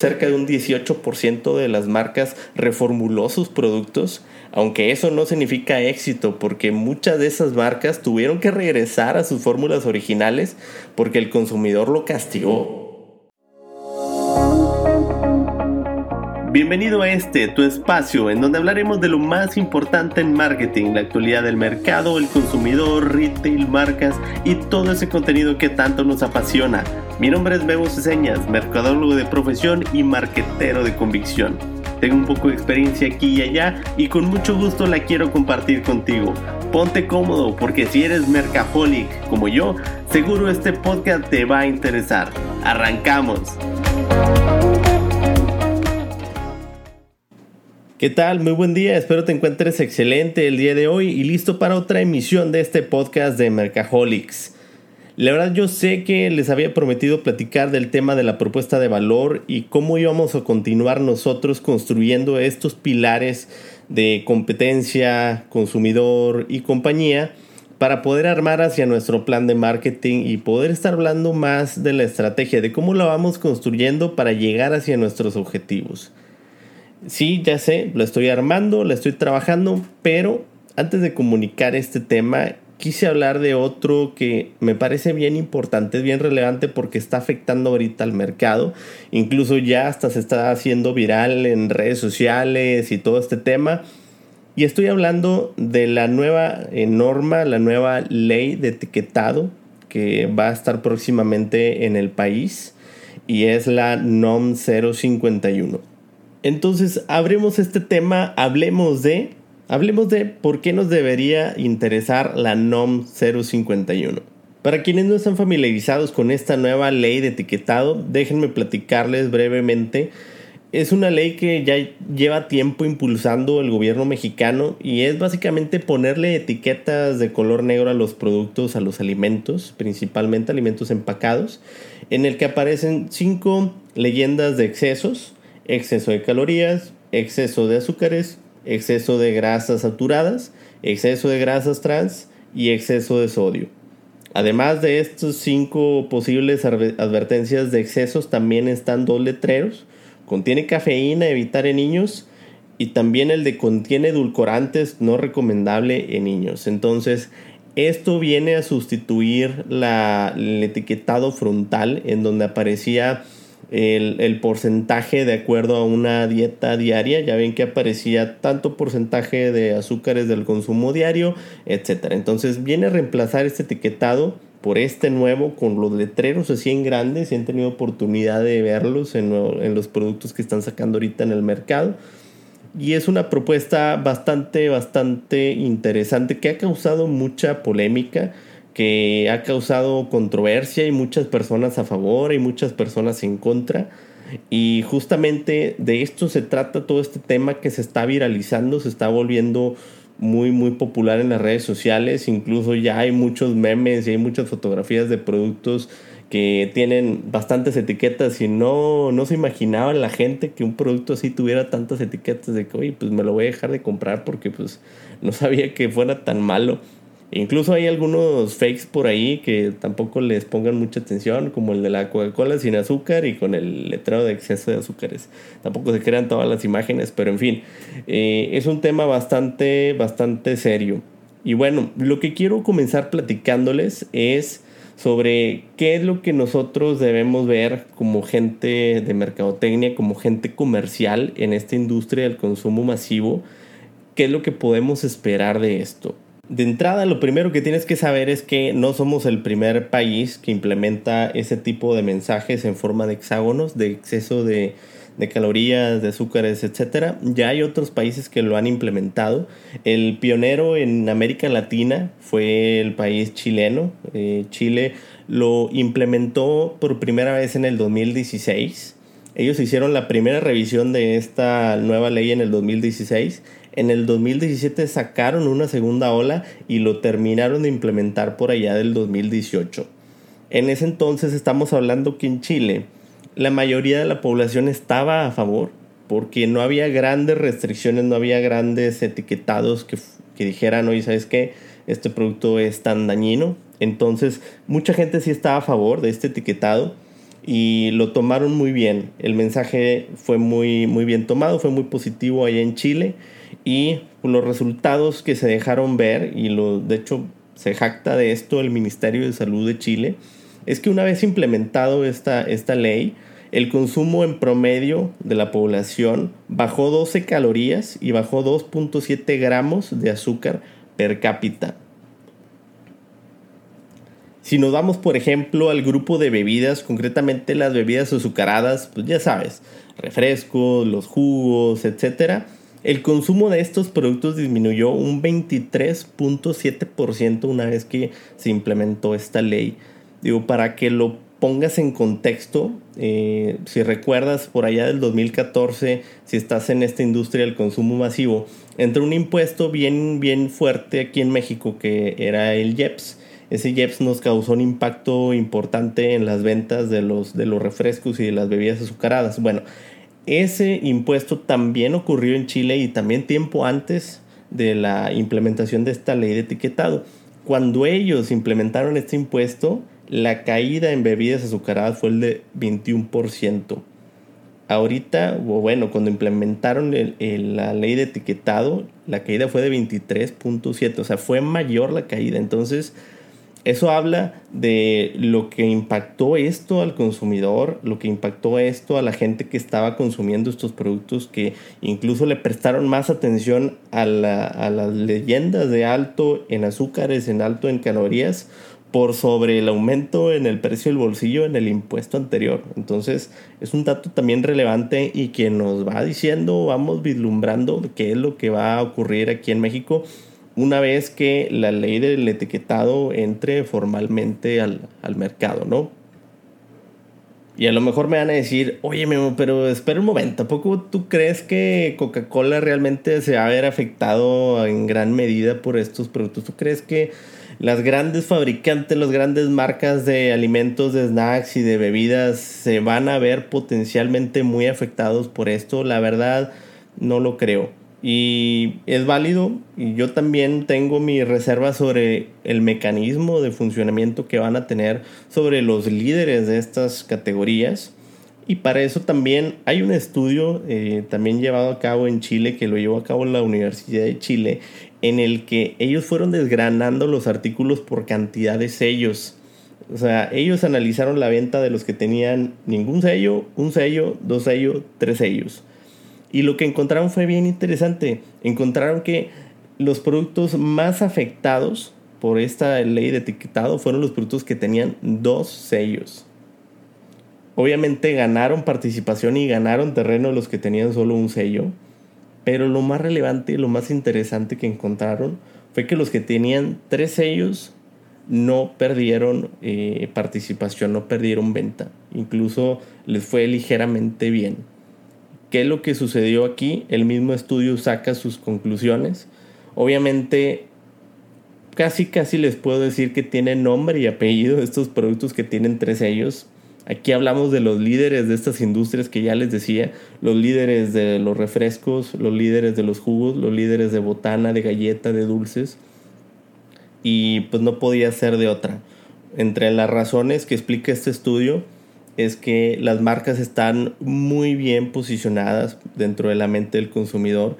cerca de un 18% de las marcas reformuló sus productos, aunque eso no significa éxito porque muchas de esas marcas tuvieron que regresar a sus fórmulas originales porque el consumidor lo castigó. Bienvenido a este, tu espacio, en donde hablaremos de lo más importante en marketing, la actualidad del mercado, el consumidor, retail, marcas y todo ese contenido que tanto nos apasiona. Mi nombre es Bebo Ceseñas, mercadólogo de profesión y marquetero de convicción. Tengo un poco de experiencia aquí y allá y con mucho gusto la quiero compartir contigo. Ponte cómodo porque si eres mercaholic como yo, seguro este podcast te va a interesar. Arrancamos. ¿Qué tal? Muy buen día, espero te encuentres excelente el día de hoy y listo para otra emisión de este podcast de Mercaholics. La verdad yo sé que les había prometido platicar del tema de la propuesta de valor y cómo íbamos a continuar nosotros construyendo estos pilares de competencia, consumidor y compañía para poder armar hacia nuestro plan de marketing y poder estar hablando más de la estrategia, de cómo la vamos construyendo para llegar hacia nuestros objetivos. Sí, ya sé, lo estoy armando, la estoy trabajando, pero antes de comunicar este tema, quise hablar de otro que me parece bien importante, bien relevante porque está afectando ahorita al mercado. Incluso ya hasta se está haciendo viral en redes sociales y todo este tema. Y estoy hablando de la nueva eh, norma, la nueva ley de etiquetado que va a estar próximamente en el país y es la NOM 051. Entonces, abremos este tema, hablemos de, hablemos de por qué nos debería interesar la NOM 051. Para quienes no están familiarizados con esta nueva ley de etiquetado, déjenme platicarles brevemente. Es una ley que ya lleva tiempo impulsando el gobierno mexicano y es básicamente ponerle etiquetas de color negro a los productos, a los alimentos, principalmente alimentos empacados, en el que aparecen cinco leyendas de excesos, exceso de calorías, exceso de azúcares, exceso de grasas saturadas, exceso de grasas trans y exceso de sodio. Además de estos cinco posibles advertencias de excesos, también están dos letreros. Contiene cafeína, evitar en niños. Y también el de contiene edulcorantes, no recomendable en niños. Entonces, esto viene a sustituir el etiquetado frontal en donde aparecía el, porcentaje de acuerdo a una dieta diaria. Ya ven que aparecía tanto porcentaje de azúcares del consumo diario, etc. Entonces viene a reemplazar este etiquetado por este nuevo con los letreros así en grandes. Si han tenido oportunidad de verlos en, en los productos que están sacando ahorita en el mercado. Y es una propuesta bastante, bastante interesante que ha causado mucha polémica que ha causado controversia y muchas personas a favor y muchas personas en contra. Y justamente de esto se trata todo este tema que se está viralizando, se está volviendo muy muy popular en las redes sociales, incluso ya hay muchos memes y hay muchas fotografías de productos que tienen bastantes etiquetas y no, no se imaginaba la gente que un producto así tuviera tantas etiquetas de que, oye, pues me lo voy a dejar de comprar porque pues no sabía que fuera tan malo. Incluso hay algunos fakes por ahí que tampoco les pongan mucha atención, como el de la Coca-Cola sin azúcar y con el letrero de exceso de azúcares. Tampoco se crean todas las imágenes, pero en fin, eh, es un tema bastante, bastante serio. Y bueno, lo que quiero comenzar platicándoles es sobre qué es lo que nosotros debemos ver como gente de mercadotecnia, como gente comercial en esta industria del consumo masivo, qué es lo que podemos esperar de esto. De entrada, lo primero que tienes que saber es que no somos el primer país que implementa ese tipo de mensajes en forma de hexágonos, de exceso de, calorías, de azúcares, etc. Ya hay otros países que lo han implementado. El pionero en América Latina fue el país chileno. Eh, Chile lo implementó por primera vez en el 2016. Ellos hicieron la primera revisión de esta nueva ley en el 2016 en el 2017 sacaron una segunda ola y lo terminaron de implementar por allá del 2018. En ese entonces estamos hablando que en Chile la mayoría de la población estaba a favor porque no había grandes restricciones, no había grandes etiquetados que, que dijeran, oye, ¿sabes qué? Este producto es tan dañino. Entonces mucha gente sí estaba a favor de este etiquetado y lo tomaron muy bien. El mensaje fue muy, muy bien tomado, fue muy positivo allá en Chile y los resultados que se dejaron ver, y lo, de hecho se jacta de esto el Ministerio de Salud de Chile, es que una vez implementado esta, esta ley, el consumo en promedio de la población bajó 12 calorías y bajó 2.7 gramos de azúcar per cápita. Si nos vamos, por ejemplo, al grupo de bebidas, concretamente las bebidas azucaradas, pues ya sabes, refrescos, los jugos, etc., el consumo de estos productos disminuyó un 23.7% una vez que se implementó esta ley. Digo, para que lo pongas en contexto, eh, si recuerdas por allá del 2014, si estás en esta industria del consumo masivo, entró un impuesto bien, bien fuerte aquí en México que era el IEPS. Ese IEPS nos causó un impacto importante en las ventas de los, de los refrescos y de las bebidas azucaradas. Bueno, ese impuesto también ocurrió en Chile y también tiempo antes de la implementación de esta ley de etiquetado. Cuando ellos implementaron este impuesto, la caída en bebidas azucaradas fue de 21%. Ahorita, bueno, cuando implementaron la ley de etiquetado, la caída fue de 23.7, o sea, fue mayor la caída. Entonces, eso habla de lo que impactó esto al consumidor, lo que impactó esto a la gente que estaba consumiendo estos productos, que incluso le prestaron más atención a, las leyendas de alto en azúcares, en alto en calorías, por sobre el aumento en el precio del bolsillo en el impuesto anterior. Entonces es un dato también relevante y que nos va diciendo, vamos vislumbrando qué es lo que va a ocurrir aquí en México una vez que la ley del etiquetado entre formalmente al, mercado, ¿no? Y a lo mejor me van a decir, oye, pero espera un momento, ¿tampoco tú crees que Coca-Cola realmente se va a ver afectado en gran medida por estos productos? ¿Tú crees que las grandes fabricantes, las grandes marcas de alimentos, de snacks y de bebidas se van a ver potencialmente muy afectados por esto? La verdad, no lo creo. Y es válido y yo también tengo mi reserva sobre el mecanismo de funcionamiento que van a tener sobre los líderes de estas categorías. Y para eso también hay un estudio eh, también llevado a cabo en Chile, que lo llevó a cabo la Universidad de Chile, en el que ellos fueron desgranando los artículos por cantidad de sellos. O sea, ellos analizaron la venta de los que tenían ningún sello, un sello, dos sellos, tres sellos. Y lo que encontraron fue bien interesante. Encontraron que los productos más afectados por esta ley de etiquetado fueron los productos que tenían dos sellos. Obviamente ganaron participación y ganaron terreno los que tenían solo un sello. Pero lo más relevante lo más interesante que encontraron fue que los que tenían tres sellos no perdieron eh, participación, no perdieron venta. Incluso les fue ligeramente bien. ¿Qué es lo que sucedió aquí? El mismo estudio saca sus conclusiones. Obviamente, casi casi les puedo decir que tienen nombre y apellido estos productos que tienen tres sellos. Aquí hablamos de los líderes de estas industrias que ya les decía, los líderes de los refrescos, los líderes de los jugos, los líderes de botana, de galleta, de dulces. Y pues no podía ser de otra. Entre las razones que explica este estudio, es que las marcas están muy bien posicionadas dentro de la mente del consumidor.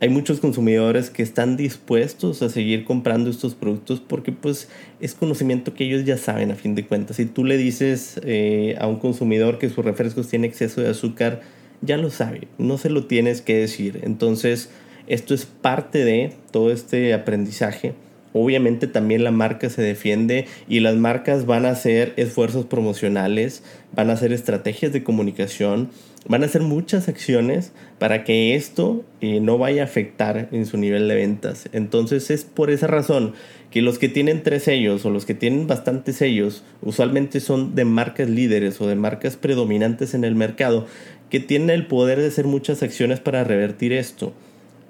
Hay muchos consumidores que están dispuestos a seguir comprando estos productos porque pues es conocimiento que ellos ya saben a fin de cuentas. Si tú le dices eh, a un consumidor que sus refrescos tienen exceso de azúcar, ya lo sabe, no se lo tienes que decir. Entonces esto es parte de todo este aprendizaje obviamente también la marca se defiende y las marcas van a hacer esfuerzos promocionales, van a hacer estrategias de comunicación, van a hacer muchas acciones para que esto eh, no vaya a afectar en su nivel de ventas. Entonces es por esa razón que los que tienen tres sellos o los que tienen bastantes sellos usualmente son de marcas líderes o de marcas predominantes en el mercado que tienen el poder de hacer muchas acciones para revertir esto.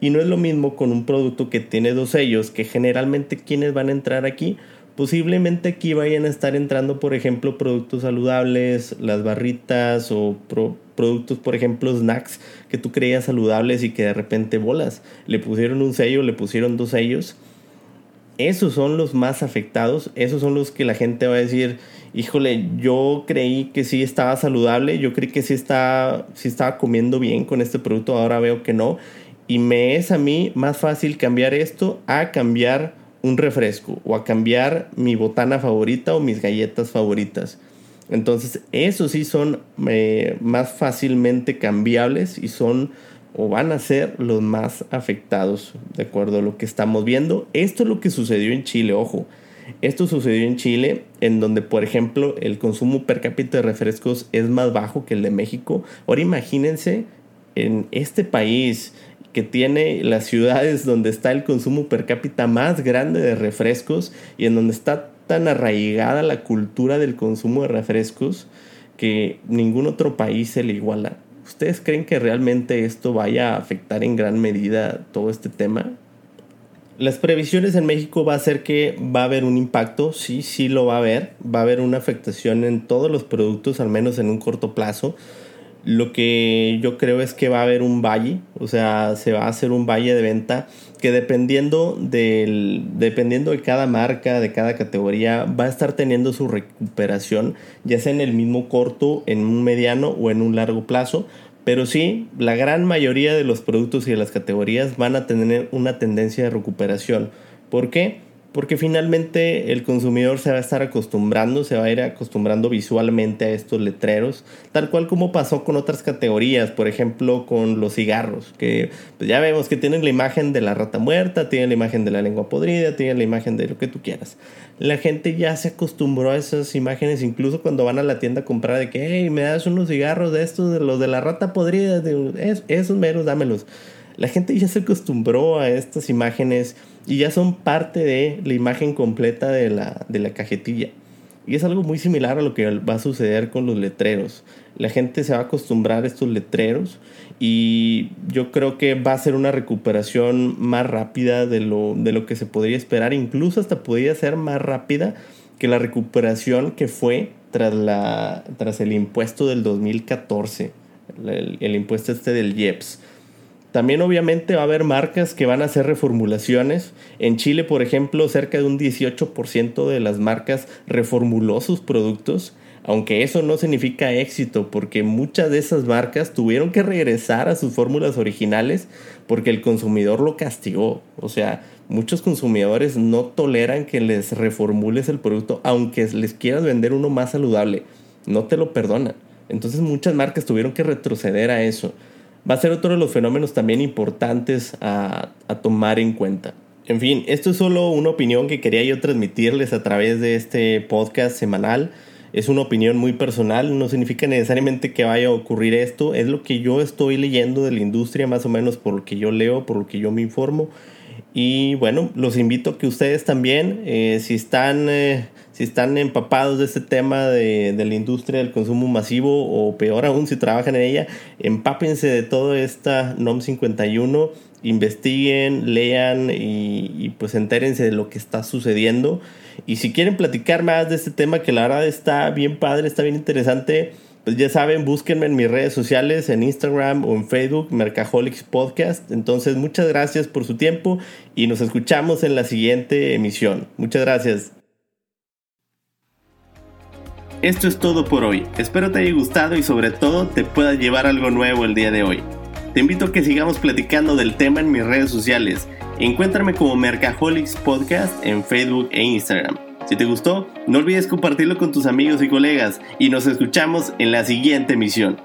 Y no es lo mismo con un producto que tiene dos sellos, que generalmente quienes van a entrar aquí, posiblemente aquí vayan a estar entrando, por ejemplo, productos saludables, las barritas o productos, por ejemplo, snacks que tú creías saludables y que de repente bolas. Le pusieron un sello, le pusieron dos sellos. Esos son los más afectados, esos son los que la gente va a decir, híjole, yo creí que sí estaba saludable, yo creí que sí, está, sí estaba comiendo bien con este producto, ahora veo que no. Y me es a mí más fácil cambiar esto a cambiar un refresco o a cambiar mi botana favorita o mis galletas favoritas. Entonces, esos sí son eh, más fácilmente cambiables y son o van a ser los más afectados, de acuerdo a lo que estamos viendo. Esto es lo que sucedió en Chile, ojo. Esto sucedió en Chile, en donde, por ejemplo, el consumo per cápita de refrescos es más bajo que el de México. Ahora imagínense en este país que tiene las ciudades donde está el consumo per cápita más grande de refrescos y en donde está tan arraigada la cultura del consumo de refrescos que ningún otro país se le iguala. ¿Ustedes creen que realmente esto vaya a afectar en gran medida todo este tema? Las previsiones en México va a ser que va a haber un impacto, sí, sí lo va a haber, va a haber una afectación en todos los productos, al menos en un corto plazo. Lo que yo creo es que va a haber un valle, o sea, se va a hacer un valle de venta que dependiendo, del, dependiendo de cada marca, de cada categoría, va a estar teniendo su recuperación, ya sea en el mismo corto, en un mediano o en un largo plazo. Pero sí, la gran mayoría de los productos y de las categorías van a tener una tendencia de recuperación. ¿Por qué? Porque finalmente el consumidor se va a estar acostumbrando, se va a ir acostumbrando visualmente a estos letreros, tal cual como pasó con otras categorías, por ejemplo con los cigarros, que pues ya vemos que tienen la imagen de la rata muerta, tienen la imagen de la lengua podrida, tienen la imagen de lo que tú quieras. La gente ya se acostumbró a esas imágenes, incluso cuando van a la tienda a comprar de que, hey, me das unos cigarros de estos, de los de la rata podrida, de, esos meros, dámelos. La gente ya se acostumbró a estas imágenes y ya son parte de la imagen completa de la, de la cajetilla. Y es algo muy similar a lo que va a suceder con los letreros. La gente se va a acostumbrar a estos letreros y yo creo que va a ser una recuperación más rápida de lo, de lo que se podría esperar. Incluso hasta podría ser más rápida que la recuperación que fue tras, la, tras el impuesto del 2014, el, el impuesto este del IEPS. También obviamente va a haber marcas que van a hacer reformulaciones. En Chile, por ejemplo, cerca de un 18% de las marcas reformuló sus productos, aunque eso no significa éxito porque muchas de esas marcas tuvieron que regresar a sus fórmulas originales porque el consumidor lo castigó. O sea, muchos consumidores no toleran que les reformules el producto aunque les quieras vender uno más saludable. No te lo perdonan. Entonces muchas marcas tuvieron que retroceder a eso va a ser otro de los fenómenos también importantes a, tomar en cuenta. En fin, esto es solo una opinión que quería yo transmitirles a través de este podcast semanal. Es una opinión muy personal, no significa necesariamente que vaya a ocurrir esto, es lo que yo estoy leyendo de la industria, más o menos por lo que yo leo, por lo que yo me informo. Y bueno, los invito a que ustedes también, eh, si están eh, si están empapados de este tema de, la industria del consumo masivo o peor aún si trabajan en ella, empápense de toda esta NOM 51, investiguen, lean y, y pues entérense de lo que está sucediendo. Y si quieren platicar más de este tema que la verdad está bien padre, está bien interesante, pues ya saben, búsquenme en mis redes sociales, en Instagram o en Facebook, Mercaholics Podcast. Entonces, muchas gracias por su tiempo y nos escuchamos en la siguiente emisión. Muchas gracias. Esto es todo por hoy. Espero te haya gustado y sobre todo te pueda llevar algo nuevo el día de hoy. Te invito a que sigamos platicando del tema en mis redes sociales. Encuéntrame como Mercaholics Podcast en Facebook e Instagram. Si te gustó, no olvides compartirlo con tus amigos y colegas y nos escuchamos en la siguiente emisión.